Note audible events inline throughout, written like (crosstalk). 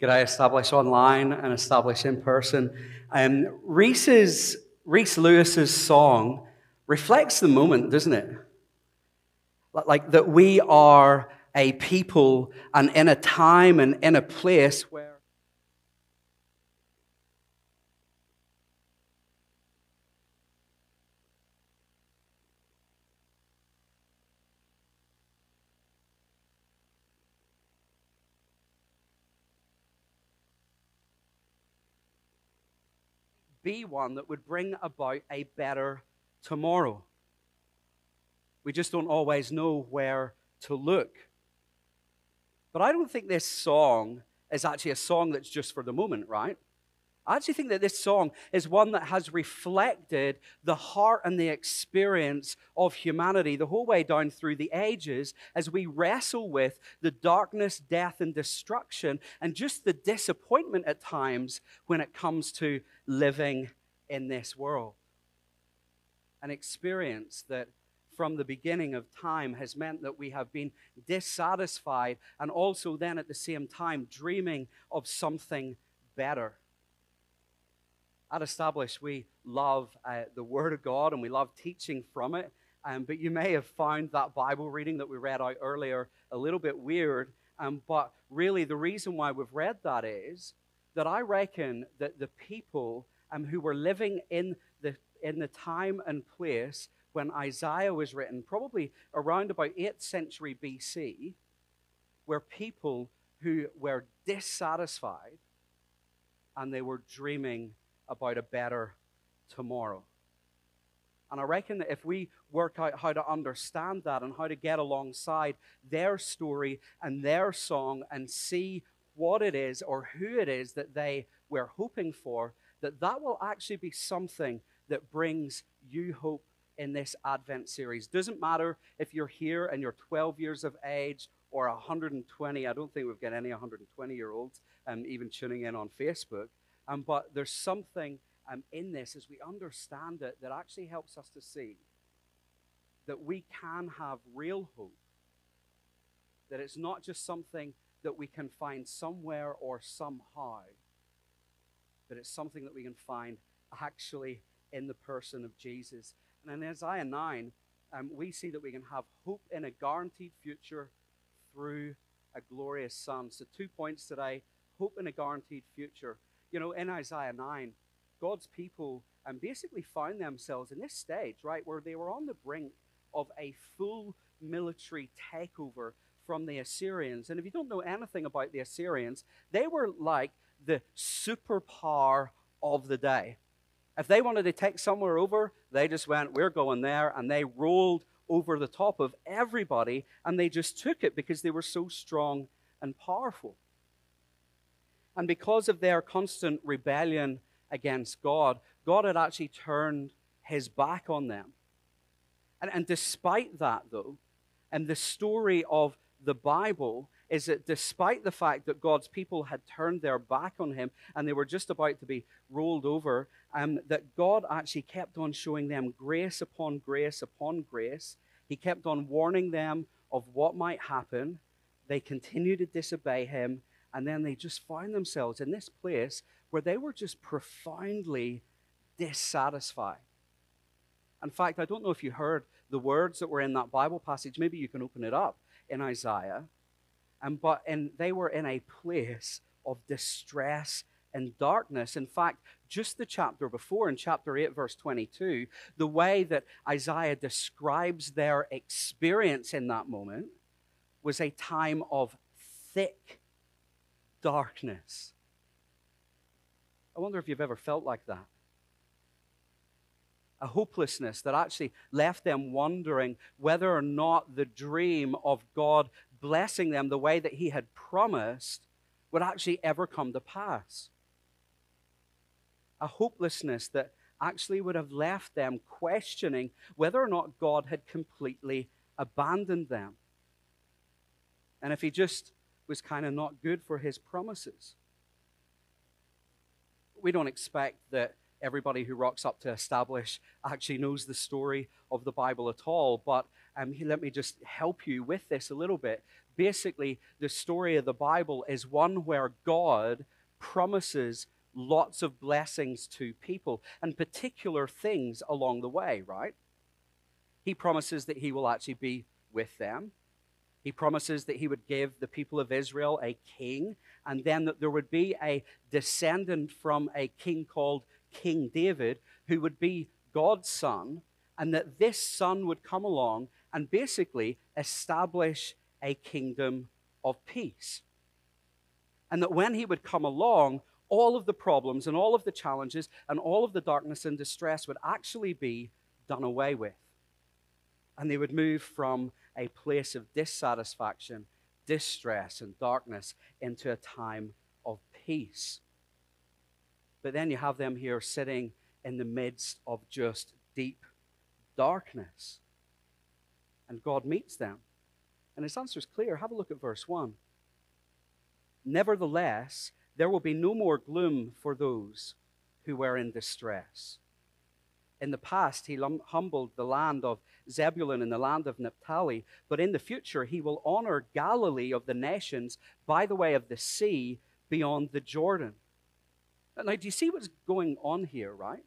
G'day, establish online and establish in person. Um, Reese's, Reese Lewis's song reflects the moment, doesn't it? Like that we are a people and in a time and in a place where be one that would bring about a better tomorrow. We just don't always know where to look. But I don't think this song is actually a song that's just for the moment, right? I actually think that this song is one that has reflected the heart and the experience of humanity the whole way down through the ages as we wrestle with the darkness, death, and destruction, and just the disappointment at times when it comes to living in this world. An experience that from the beginning of time has meant that we have been dissatisfied and also then at the same time dreaming of something better at Establish, we love uh, the Word of God and we love teaching from it. Um, but you may have found that Bible reading that we read out earlier a little bit weird. Um, but really, the reason why we've read that is that I reckon that the people um, who were living in the, in the time and place when Isaiah was written, probably around about 8th century BC, were people who were dissatisfied and they were dreaming about a better tomorrow. And I reckon that if we work out how to understand that and how to get alongside their story and their song and see what it is or who it is that they were hoping for, that that will actually be something that brings you hope in this Advent series. Doesn't matter if you're here and you're 12 years of age or 120. I don't think we've got any 120 year olds um, even tuning in on Facebook. Um, but there's something um, in this as we understand it that actually helps us to see that we can have real hope. That it's not just something that we can find somewhere or somehow, but it's something that we can find actually in the person of Jesus. And in Isaiah 9, um, we see that we can have hope in a guaranteed future through a glorious Son. So, two points today hope in a guaranteed future. You know, in Isaiah 9, God's people um, basically found themselves in this stage, right, where they were on the brink of a full military takeover from the Assyrians. And if you don't know anything about the Assyrians, they were like the superpower of the day. If they wanted to take somewhere over, they just went, We're going there. And they rolled over the top of everybody and they just took it because they were so strong and powerful. And because of their constant rebellion against God, God had actually turned his back on them. And, and despite that, though, and the story of the Bible is that despite the fact that God's people had turned their back on him and they were just about to be rolled over, um, that God actually kept on showing them grace upon grace upon grace. He kept on warning them of what might happen. They continued to disobey him, and then they just find themselves in this place where they were just profoundly dissatisfied. In fact, I don't know if you heard the words that were in that Bible passage. Maybe you can open it up in Isaiah. And, but and they were in a place of distress and darkness. In fact, just the chapter before, in chapter 8, verse 22, the way that Isaiah describes their experience in that moment was a time of thick darkness. I wonder if you've ever felt like that. A hopelessness that actually left them wondering whether or not the dream of God blessing them the way that He had promised would actually ever come to pass. A hopelessness that actually would have left them questioning whether or not God had completely abandoned them. And if He just was kind of not good for his promises. We don't expect that everybody who rocks up to establish actually knows the story of the Bible at all, but um, let me just help you with this a little bit. basically, the story of the Bible is one where God promises lots of blessings to people and particular things along the way, right? He promises that he will actually be with them. He promises that he would give the people of Israel a king, and then that there would be a descendant from a king called King David who would be God's son, and that this son would come along and basically establish a kingdom of peace. And that when he would come along, all of the problems and all of the challenges and all of the darkness and distress would actually be done away with. And they would move from a place of dissatisfaction, distress, and darkness into a time of peace. But then you have them here sitting in the midst of just deep darkness. And God meets them. And his answer is clear. Have a look at verse 1. Nevertheless, there will be no more gloom for those who were in distress. In the past, he humbled the land of Zebulun and the land of Naphtali, but in the future, he will honor Galilee of the nations by the way of the sea beyond the Jordan. Now, do you see what's going on here, right?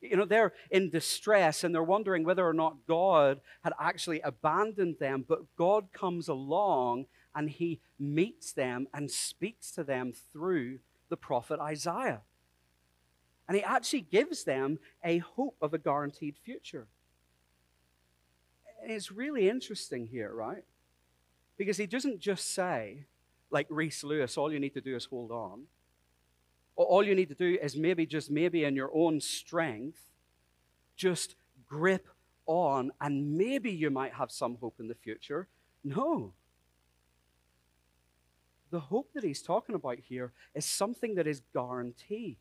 You know, they're in distress and they're wondering whether or not God had actually abandoned them, but God comes along and he meets them and speaks to them through the prophet Isaiah. And he actually gives them a hope of a guaranteed future. And it's really interesting here, right? Because he doesn't just say, like Reese Lewis, all you need to do is hold on. Or all you need to do is maybe, just maybe in your own strength, just grip on, and maybe you might have some hope in the future. No. The hope that he's talking about here is something that is guaranteed.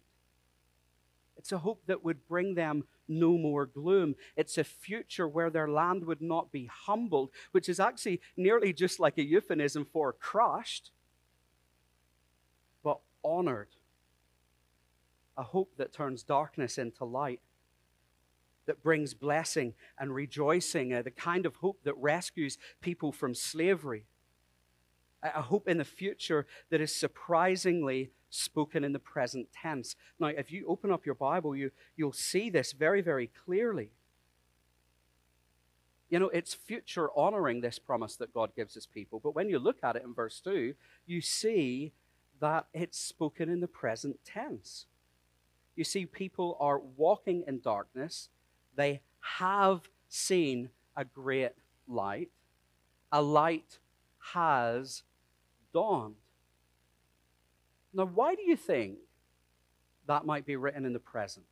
It's a hope that would bring them no more gloom. It's a future where their land would not be humbled, which is actually nearly just like a euphemism for crushed, but honored a hope that turns darkness into light, that brings blessing and rejoicing, uh, the kind of hope that rescues people from slavery, a hope in the future that is surprisingly spoken in the present tense. Now, if you open up your Bible, you, you'll see this very, very clearly. You know, it's future honoring this promise that God gives his people. But when you look at it in verse 2, you see that it's spoken in the present tense. You see, people are walking in darkness. They have seen a great light. A light has dawned. Now, why do you think that might be written in the present?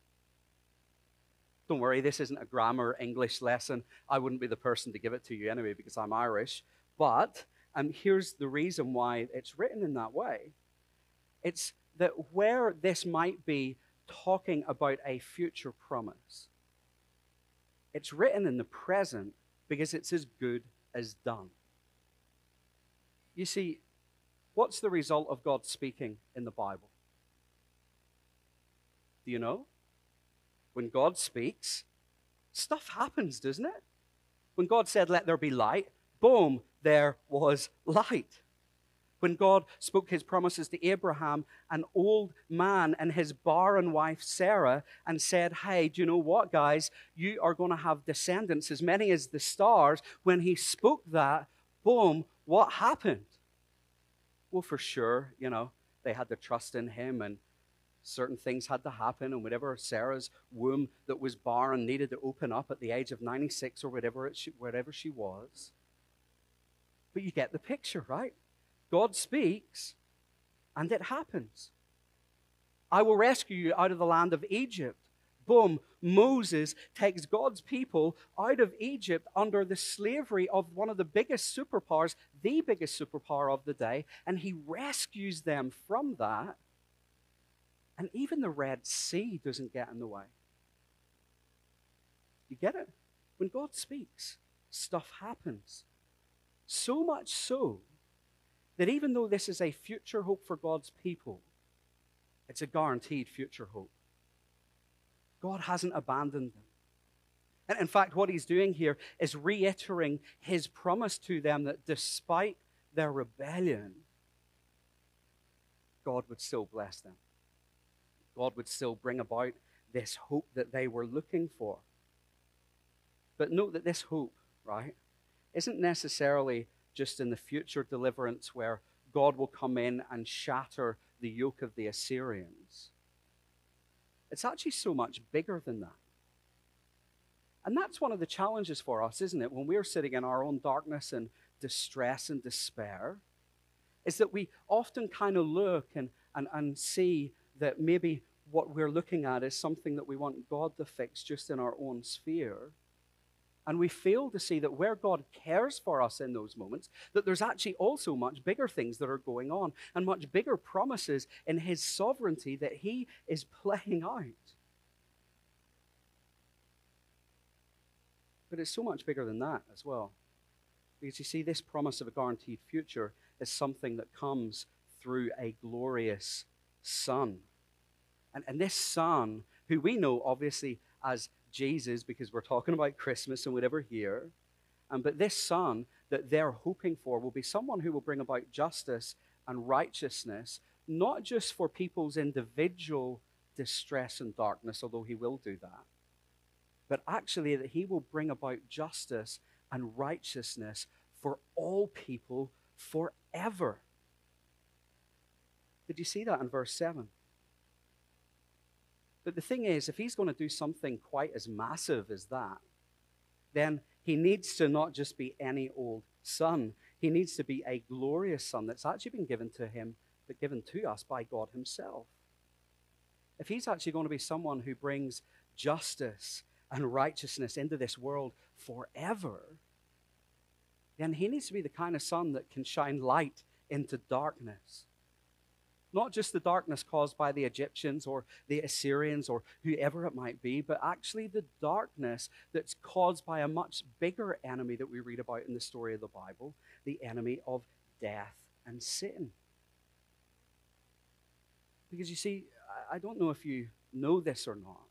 Don't worry, this isn't a grammar English lesson. I wouldn't be the person to give it to you anyway because I'm Irish. But um, here's the reason why it's written in that way it's that where this might be talking about a future promise. It's written in the present because it's as good as done. You see, what's the result of God speaking in the Bible? Do you know? When God speaks, stuff happens, doesn't it? When God said, Let there be light, boom, there was light when God spoke his promises to Abraham, an old man and his barren wife Sarah, and said, Hey, do you know what, guys? You are going to have descendants as many as the stars. When he spoke that, boom, what happened? Well, for sure, you know, they had to trust in him and certain things had to happen and whatever sarah's womb that was barren needed to open up at the age of 96 or whatever, it, whatever she was but you get the picture right God speaks, and it happens. I will rescue you out of the land of Egypt. Boom, Moses takes God's people out of Egypt under the slavery of one of the biggest superpowers, the biggest superpower of the day, and he rescues them from that. And even the Red Sea doesn't get in the way. You get it? When God speaks, stuff happens. So much so that even though this is a future hope for God's people, it's a guaranteed future hope. God hasn't abandoned them. And in fact, what he's doing here is reiterating his promise to them that despite their rebellion, God would still bless them. God would still bring about this hope that they were looking for. But note that this hope, right, isn't necessarily just in the future deliverance where God will come in and shatter the yoke of the Assyrians. It's actually so much bigger than that. And that's one of the challenges for us, isn't it? When we're sitting in our own darkness and distress and despair, is that we often kind of look and, and, and see that maybe what we're looking at is something that we want God to fix just in our own sphere. And we fail to see that where God cares for us in those moments, that there's actually also much bigger things that are going on and much bigger promises in His sovereignty that He is playing out. But it's so much bigger than that as well. Because you see, this promise of a guaranteed future is something that comes through a glorious Son. And, and this Son, who we know obviously as Jesus, because we're talking about Christmas and whatever here, um, but this Son that they're hoping for will be someone who will bring about justice and righteousness, not just for people's individual distress and darkness, although he will do that, but actually that he will bring about justice and righteousness for all people forever. Did you see that in verse 7? But the thing is, if he's going to do something quite as massive as that, then he needs to not just be any old son. He needs to be a glorious son that's actually been given to him, but given to us by God himself. If he's actually going to be someone who brings justice and righteousness into this world forever, then he needs to be the kind of son that can shine light into darkness. Not just the darkness caused by the Egyptians or the Assyrians or whoever it might be, but actually the darkness that's caused by a much bigger enemy that we read about in the story of the Bible the enemy of death and sin. Because you see, I don't know if you know this or not,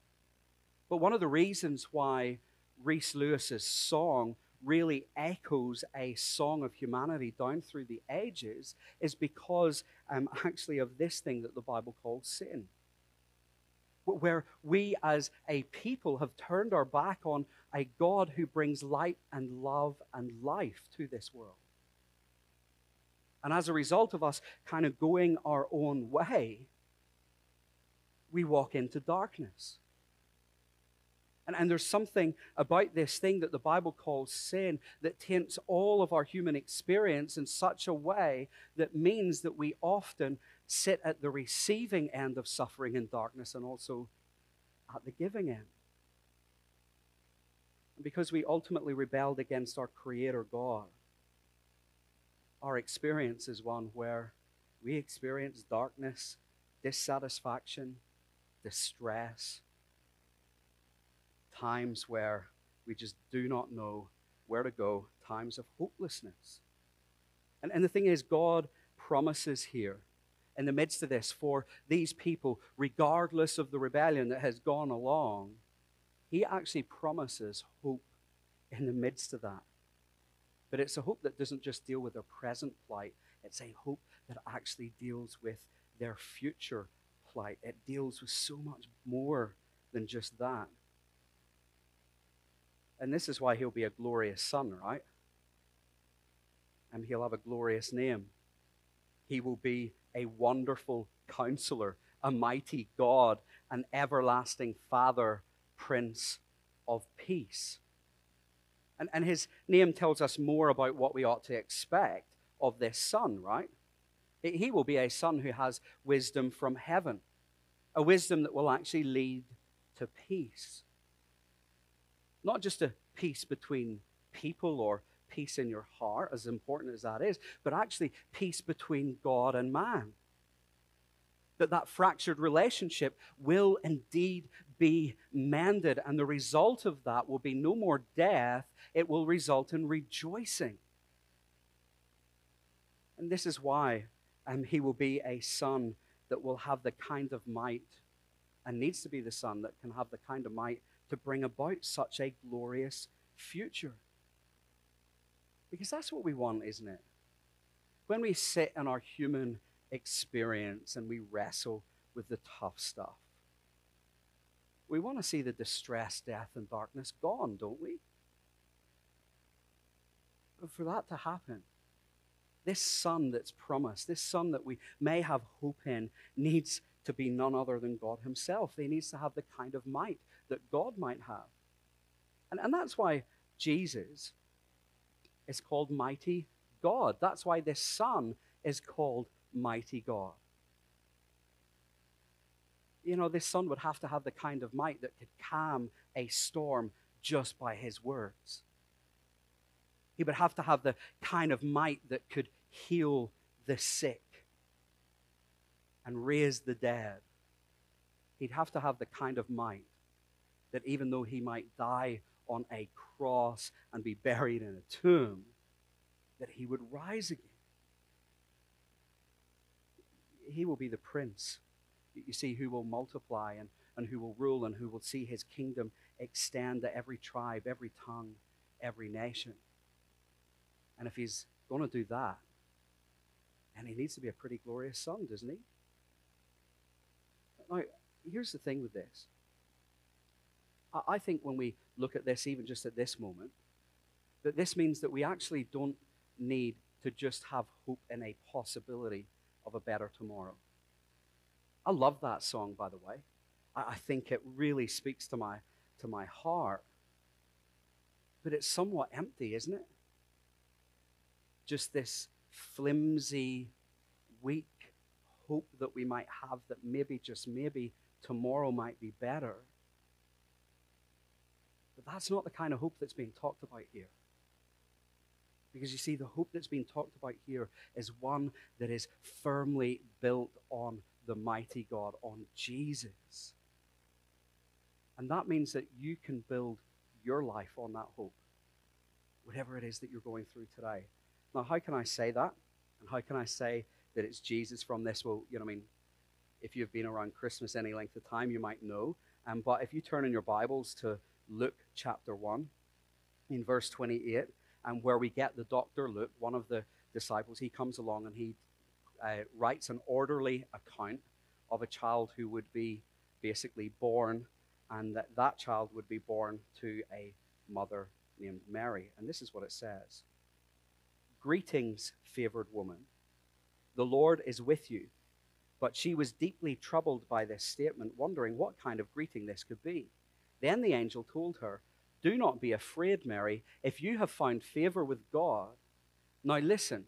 but one of the reasons why Reese Lewis's song really echoes a song of humanity down through the ages is because um, actually of this thing that the Bible calls sin. Where we as a people have turned our back on a God who brings light and love and life to this world. And as a result of us kind of going our own way, we walk into darkness. And, and there's something about this thing that the Bible calls sin that taints all of our human experience in such a way that means that we often sit at the receiving end of suffering and darkness and also at the giving end. And because we ultimately rebelled against our Creator God, our experience is one where we experience darkness, dissatisfaction, distress times where we just do not know where to go, times of hopelessness. And, and the thing is, God promises here in the midst of this for these people, regardless of the rebellion that has gone along, He actually promises hope in the midst of that. But it's a hope that doesn't just deal with their present plight, it's a hope that actually deals with their future plight. It deals with so much more than just that. And this is why he'll be a glorious son, right? And he'll have a glorious name. He will be a wonderful counselor, a mighty God, an everlasting Father, Prince of Peace. And, and his name tells us more about what we ought to expect of this son, right? He will be a son who has wisdom from heaven, a wisdom that will actually lead to peace. Not just a peace between people or peace in your heart, as important as that is, but actually peace between God and man. That that fractured relationship will indeed be mended, and the result of that will be no more death, it will result in rejoicing. And this is why um, he will be a son that will have the kind of might, and needs to be the son that can have the kind of might to bring about such a glorious future. Because that's what we want, isn't it? when we sit in our human experience and we wrestle with the tough stuff, we want to see the distress, death, and darkness gone, don't we? But for that to happen, this son that's promised, this son that we may have hope in, needs to be none other than God Himself. He needs to have the kind of might that God might have. And, and that's why Jesus is called Mighty God. That's why this Son is called Mighty God. You know, this Son would have to have the kind of might that could calm a storm just by His words. He would have to have the kind of might that could heal the sick and raise the dead. He'd have to have the kind of might that even though he might die on a cross and be buried in a tomb, that he would rise again. He will be the prince, you see, who will multiply and, and who will rule and who will see his kingdom extend to every tribe, every tongue, every nation. And if he's going to do that, and he needs to be a pretty glorious son, doesn't he? Now, here's the thing with this. I think when we look at this, even just at this moment, that this means that we actually don't need to just have hope in a possibility of a better tomorrow. I love that song, by the way. I think it really speaks to my, to my heart. But it's somewhat empty, isn't it? Just this flimsy, weak hope that we might have that maybe, just maybe, tomorrow might be better. But that's not the kind of hope that's being talked about here. Because you see, the hope that's being talked about here is one that is firmly built on the mighty God, on Jesus. And that means that you can build your life on that hope, whatever it is that you're going through today. Now, how can I say that? And how can I say that it's Jesus from this? Well, you know, I mean, if you've been around Christmas any length of time, you might know. Um, but if you turn in your Bibles to Luke chapter 1, in verse 28, and where we get the doctor Luke, one of the disciples, he comes along and he uh, writes an orderly account of a child who would be basically born, and that that child would be born to a mother named Mary. And this is what it says Greetings, favored woman. The Lord is with you. But she was deeply troubled by this statement, wondering what kind of greeting this could be. Then the angel told her, Do not be afraid, Mary, if you have found favor with God. Now listen,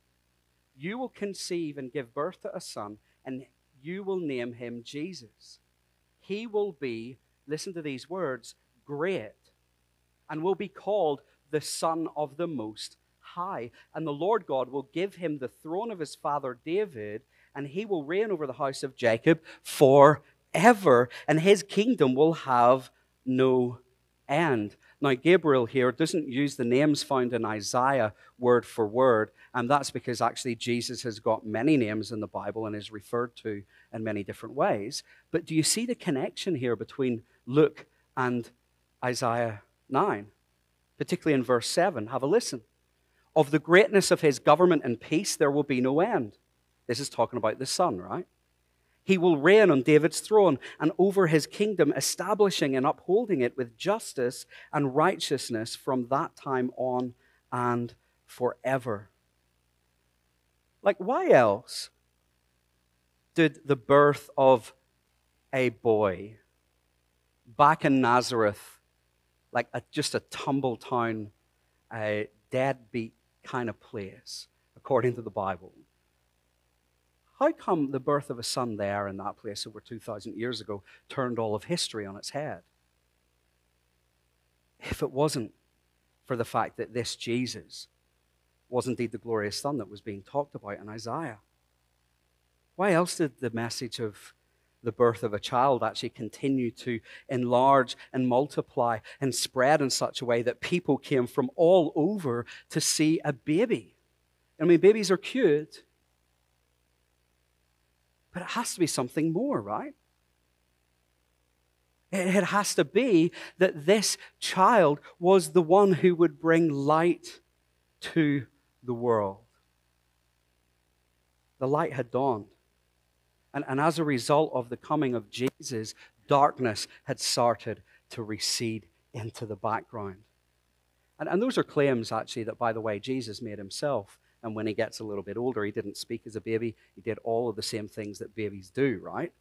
you will conceive and give birth to a son, and you will name him Jesus. He will be, listen to these words, great, and will be called the Son of the Most High. And the Lord God will give him the throne of his father David and he will reign over the house of Jacob forever, and his kingdom will have no end. Now, Gabriel here doesn't use the names found in Isaiah word for word, and that's because actually Jesus has got many names in the Bible and is referred to in many different ways. But do you see the connection here between Luke and Isaiah 9? Particularly in verse 7. Have a listen. Of the greatness of his government and peace, there will be no end this is talking about the Son, right? He will reign on David's throne and over his kingdom, establishing and upholding it with justice and righteousness from that time on and forever. Like, why else did the birth of a boy back in Nazareth, like a, just a tumble town, a deadbeat kind of place, according to the Bible, how come the birth of a son there in that place over 2,000 years ago turned all of history on its head? If it wasn't for the fact that this Jesus was indeed the glorious Son that was being talked about in Isaiah. Why else did the message of the birth of a child actually continue to enlarge and multiply and spread in such a way that people came from all over to see a baby? I mean, babies are cute, but it has to be something more, right? It has to be that this child was the one who would bring light to the world. The light had dawned. And, and as a result of the coming of Jesus, darkness had started to recede into the background. And, and those are claims, actually, that, by the way, Jesus made himself. And when he gets a little bit older, he didn't speak as a baby. He did all of the same things that babies do, right?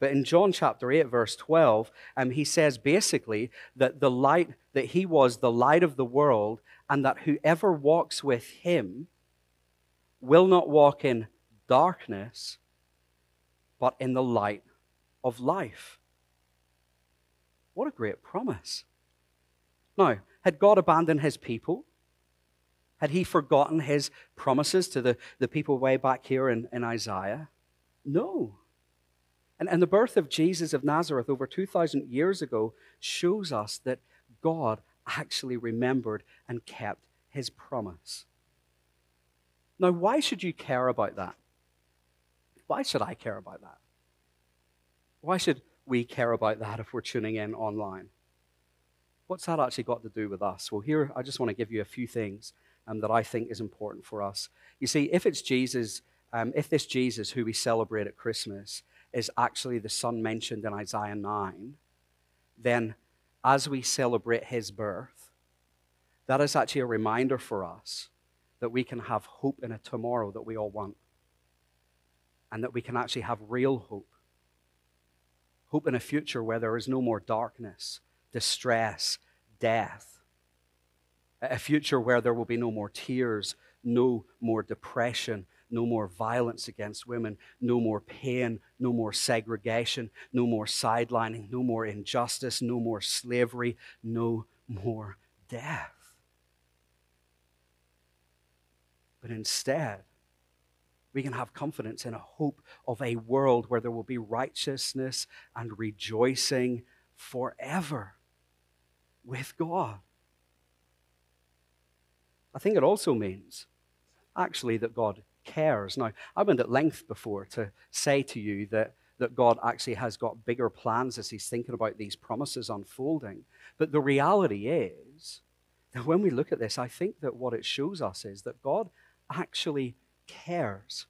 But in John chapter 8, verse 12, um, he says basically that the light, that he was the light of the world, and that whoever walks with him will not walk in darkness, but in the light of life. What a great promise. Now, had God abandoned his people? Had he forgotten his promises to the, the people way back here in, in Isaiah? No. And, and the birth of Jesus of Nazareth over 2,000 years ago shows us that God actually remembered and kept his promise. Now, why should you care about that? Why should I care about that? Why should we care about that if we're tuning in online? What's that actually got to do with us? Well, here I just want to give you a few things um, that I think is important for us. You see, if it's Jesus, um, if this Jesus who we celebrate at Christmas is actually the son mentioned in Isaiah 9, then as we celebrate his birth, that is actually a reminder for us that we can have hope in a tomorrow that we all want. And that we can actually have real hope. Hope in a future where there is no more darkness, distress, death. A future where there will be no more tears, no more depression, no more violence against women, no more pain, no more segregation, no more sidelining, no more injustice, no more slavery, no more death. But instead, we can have confidence in a hope of a world where there will be righteousness and rejoicing forever with God. I think it also means, actually, that God cares. Now, I went at length before to say to you that, that God actually has got bigger plans as He's thinking about these promises unfolding. But the reality is that when we look at this, I think that what it shows us is that God actually cares.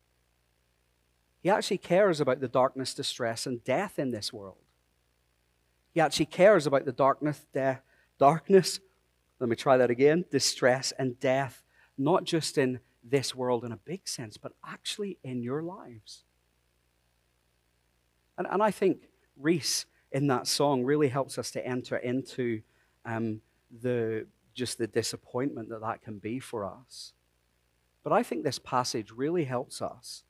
He actually cares about the darkness, distress, and death in this world. He actually cares about the darkness, death, darkness, let me try that again, distress and death, not just in this world in a big sense, but actually in your lives. And, and I think Reese in that song really helps us to enter into um, the, just the disappointment that that can be for us. But I think this passage really helps us.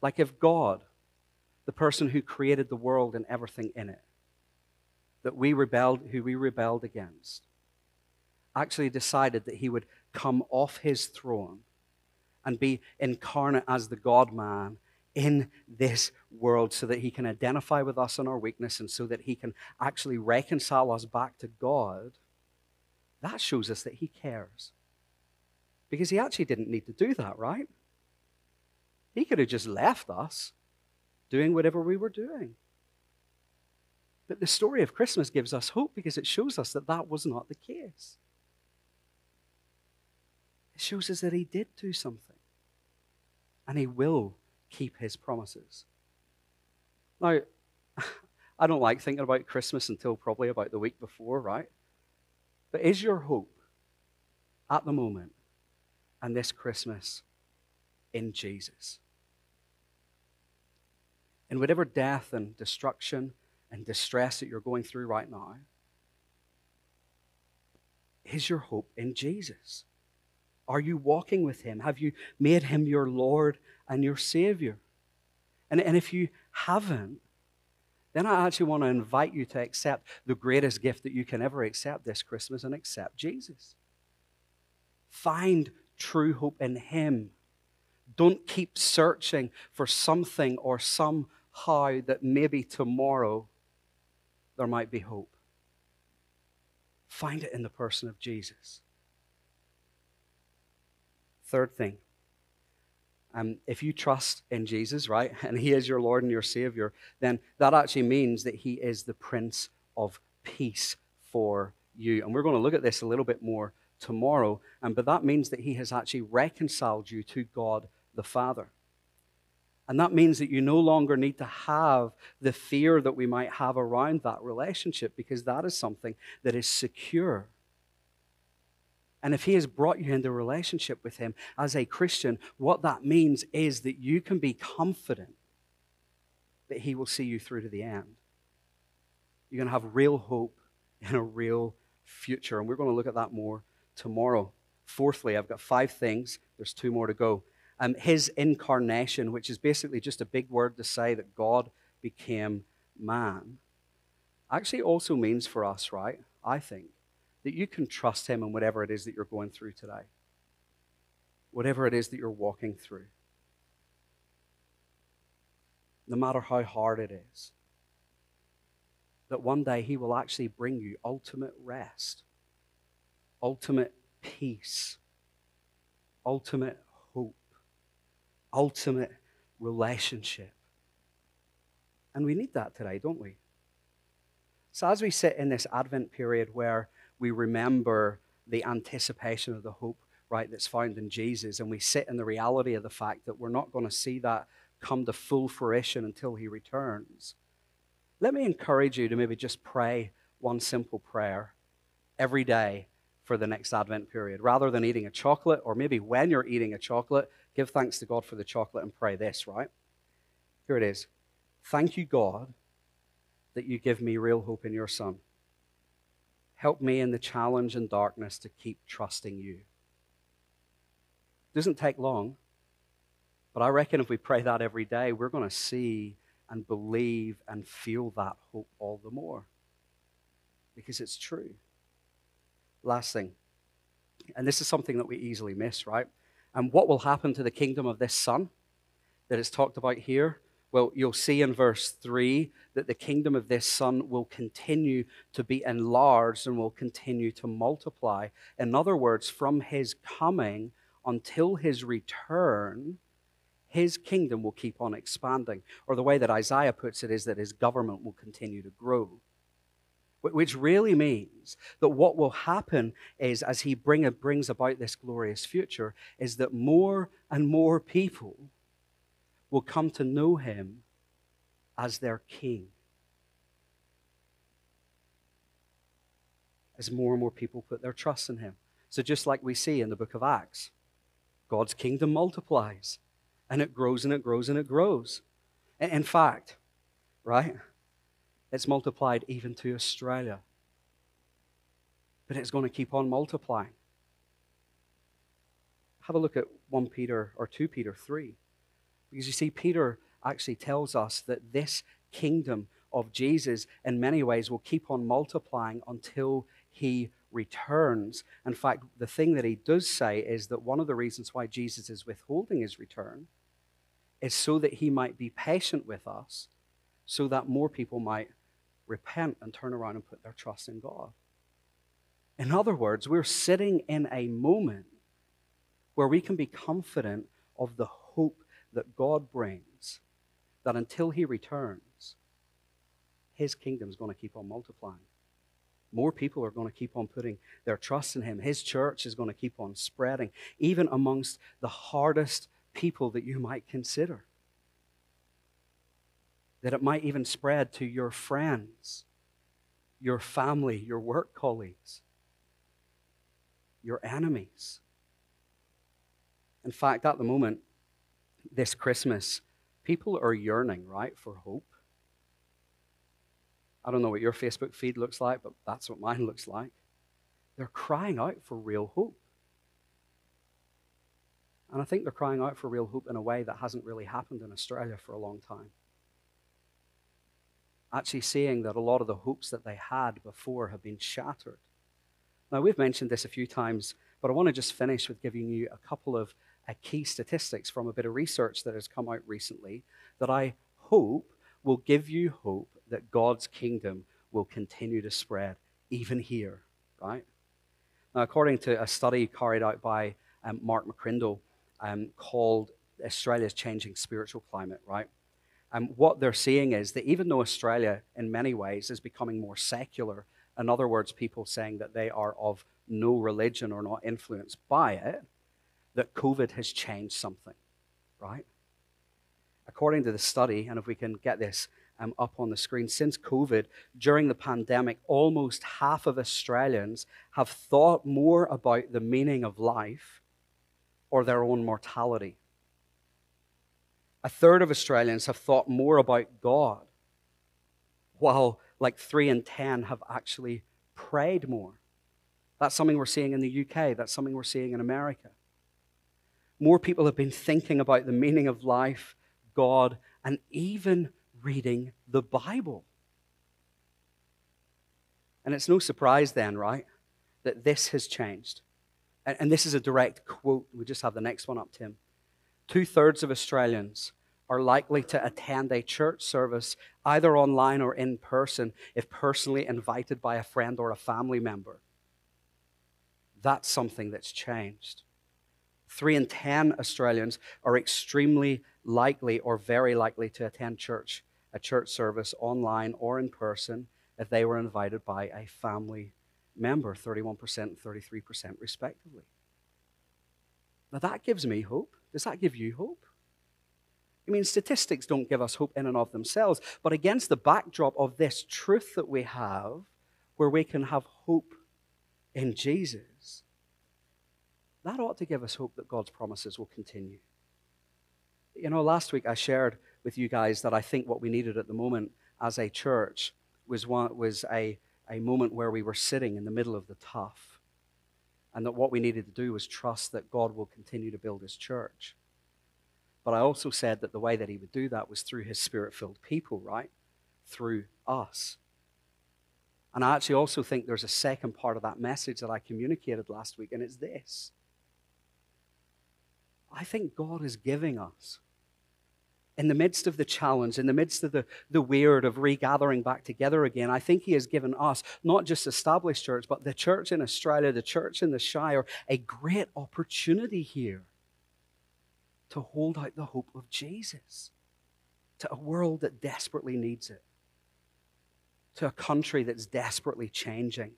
Like if God, the person who created the world and everything in it, that we rebelled, who we rebelled against, actually decided that he would come off his throne and be incarnate as the God man in this world so that he can identify with us in our weakness and so that he can actually reconcile us back to God, that shows us that he cares. Because he actually didn't need to do that, right? He could have just left us doing whatever we were doing. But the story of Christmas gives us hope because it shows us that that was not the case. It shows us that he did do something and he will keep his promises. Now, (laughs) I don't like thinking about Christmas until probably about the week before, right? But is your hope at the moment and this Christmas in Jesus. In whatever death and destruction and distress that you're going through right now, is your hope in Jesus? Are you walking with Him? Have you made Him your Lord and your Savior? And, and if you haven't, then I actually want to invite you to accept the greatest gift that you can ever accept this Christmas and accept Jesus. Find true hope in Him. Don't keep searching for something or somehow that maybe tomorrow there might be hope. Find it in the person of Jesus. Third thing, um, if you trust in Jesus, right, (laughs) and He is your Lord and your Savior, then that actually means that He is the Prince of Peace for you. And we're going to look at this a little bit more tomorrow. And but that means that he has actually reconciled you to God the Father. And that means that you no longer need to have the fear that we might have around that relationship because that is something that is secure. And if He has brought you into relationship with Him as a Christian, what that means is that you can be confident that He will see you through to the end. You're going to have real hope (laughs) in a real future. And we're going to look at that more tomorrow. Fourthly, I've got five things. There's two more to go um, his incarnation, which is basically just a big word to say that God became man, actually also means for us, right? I think, that you can trust him in whatever it is that you're going through today, whatever it is that you're walking through. No matter how hard it is, that one day he will actually bring you ultimate rest, ultimate peace, ultimate hope, ultimate relationship. And we need that today, don't we? So, as we sit in this Advent period where we remember the anticipation of the hope, right, that's found in Jesus, and we sit in the reality of the fact that we're not going to see that come to full fruition until he returns, let me encourage you to maybe just pray one simple prayer every day for the next Advent period. Rather than eating a chocolate, or maybe when you're eating a chocolate, give thanks to God for the chocolate and pray this, right? Here it is. Thank you, God, that you give me real hope in your Son. Help me in the challenge and darkness to keep trusting you. It doesn't take long, but I reckon if we pray that every day, we're going to see and believe and feel that hope all the more because it's true. Last thing, and this is something that we easily miss, right? And what will happen to the kingdom of this son that is talked about here? Well, you'll see in verse 3 that the kingdom of this son will continue to be enlarged and will continue to multiply. In other words, from his coming until his return, his kingdom will keep on expanding. Or the way that Isaiah puts it is that his government will continue to grow which really means that what will happen is, as he bring, brings about this glorious future, is that more and more people will come to know him as their king. As more and more people put their trust in him. So, just like we see in the book of Acts, God's kingdom multiplies and it grows and it grows and it grows. In fact, right? It's multiplied even to Australia. But it's going to keep on multiplying. Have a look at 1 Peter or 2 Peter 3. Because you see, Peter actually tells us that this kingdom of Jesus, in many ways, will keep on multiplying until he returns. In fact, the thing that he does say is that one of the reasons why Jesus is withholding his return is so that he might be patient with us, so that more people might repent and turn around and put their trust in God. In other words, we're sitting in a moment where we can be confident of the hope that God brings, that until He returns, His kingdom is going to keep on multiplying. More people are going to keep on putting their trust in Him. His church is going to keep on spreading, even amongst the hardest people that you might consider that it might even spread to your friends, your family, your work colleagues, your enemies. In fact, at the moment, this Christmas, people are yearning, right, for hope. I don't know what your Facebook feed looks like, but that's what mine (laughs) looks like. They're crying out for real hope. And I think they're crying out for real hope in a way that hasn't really happened in Australia for a long time actually seeing that a lot of the hopes that they had before have been shattered. Now, we've mentioned this a few times, but I want to just finish with giving you a couple of key statistics from a bit of research that has come out recently that I hope will give you hope that God's kingdom will continue to spread even here, right? Now, according to a study carried out by um, Mark McCrindle um, called Australia's Changing Spiritual Climate, right? And what they're seeing is that even though Australia, in many ways, is becoming more secular, in other words, people saying that they are of no religion or not influenced by it, that COVID has changed something. right? According to the study, and if we can get this um, up on the screen, since COVID, during the pandemic, almost half of Australians have thought more about the meaning of life or their own mortality. A third of Australians have thought more about God, while like three in ten have actually prayed more. That's something we're seeing in the UK, that's something we're seeing in America. More people have been thinking about the meaning of life, God, and even reading the Bible. And it's no surprise then, right, that this has changed. And, and this is a direct quote. We just have the next one up, Tim. Two thirds of Australians are likely to attend a church service either online or in person if personally invited by a friend or a family member. That's something that's changed. Three in ten Australians are extremely likely or very likely to attend church, a church service online or in person if they were invited by a family member, 31% and 33% respectively. Now that gives me hope. Does that give you hope? I mean, statistics don't give us hope in and of themselves, but against the backdrop of this truth that we have, where we can have hope in Jesus, that ought to give us hope that God's promises will continue. You know, last week I shared with you guys that I think what we needed at the moment as a church was, one, was a, a moment where we were sitting in the middle of the tough. And that what we needed to do was trust that God will continue to build his church. But I also said that the way that he would do that was through his spirit filled people, right? Through us. And I actually also think there's a second part of that message that I communicated last week, and it's this I think God is giving us, in the midst of the challenge, in the midst of the, the weird of regathering back together again, I think He has given us, not just established church, but the church in Australia, the church in the Shire, a great opportunity here to hold out the hope of Jesus to a world that desperately needs it, to a country that's desperately changing,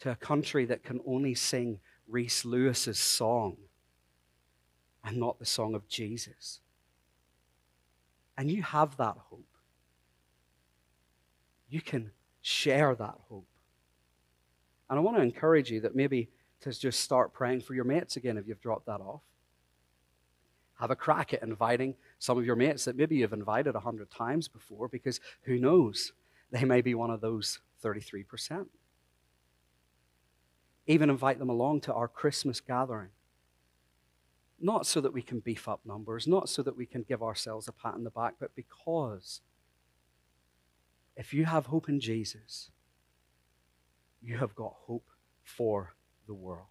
to a country that can only sing Reese Lewis's song and not the song of Jesus. And you have that hope. You can share that hope. And I want to encourage you that maybe to just start praying for your mates again if you've dropped that off. Have a crack at inviting some of your mates that maybe you've invited a hundred times before because who knows? They may be one of those 33%. Even invite them along to our Christmas gathering not so that we can beef up numbers, not so that we can give ourselves a pat on the back, but because if you have hope in Jesus, you have got hope for the world.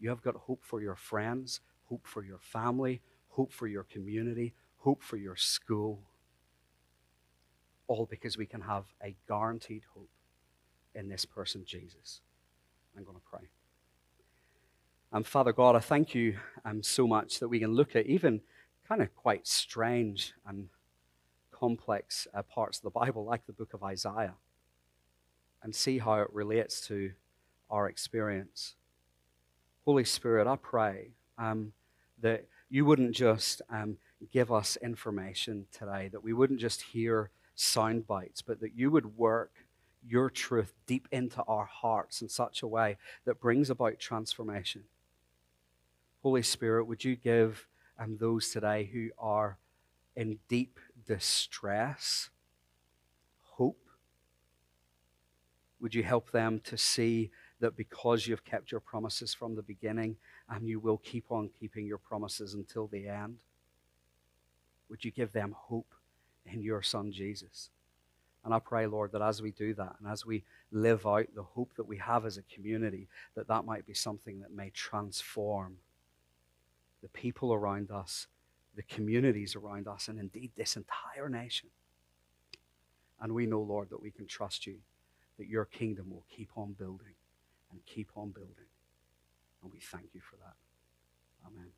You have got hope for your friends, hope for your family, hope for your community, hope for your school. All because we can have a guaranteed hope in this person, Jesus. I'm going to pray. Um, Father God, I thank you um, so much that we can look at even kind of quite strange and complex uh, parts of the Bible, like the book of Isaiah, and see how it relates to our experience. Holy Spirit, I pray um, that you wouldn't just um, give us information today, that we wouldn't just hear sound bites, but that you would work your truth deep into our hearts in such a way that brings about transformation. Holy Spirit, would you give um, those today who are in deep distress hope? Would you help them to see that because you've kept your promises from the beginning, and um, you will keep on keeping your promises until the end? Would you give them hope in your Son Jesus? And I pray, Lord, that as we do that and as we live out the hope that we have as a community, that that might be something that may transform the people around us, the communities around us, and indeed this entire nation. And we know, Lord, that we can trust you, that your kingdom will keep on building and keep on building. And we thank you for that. Amen.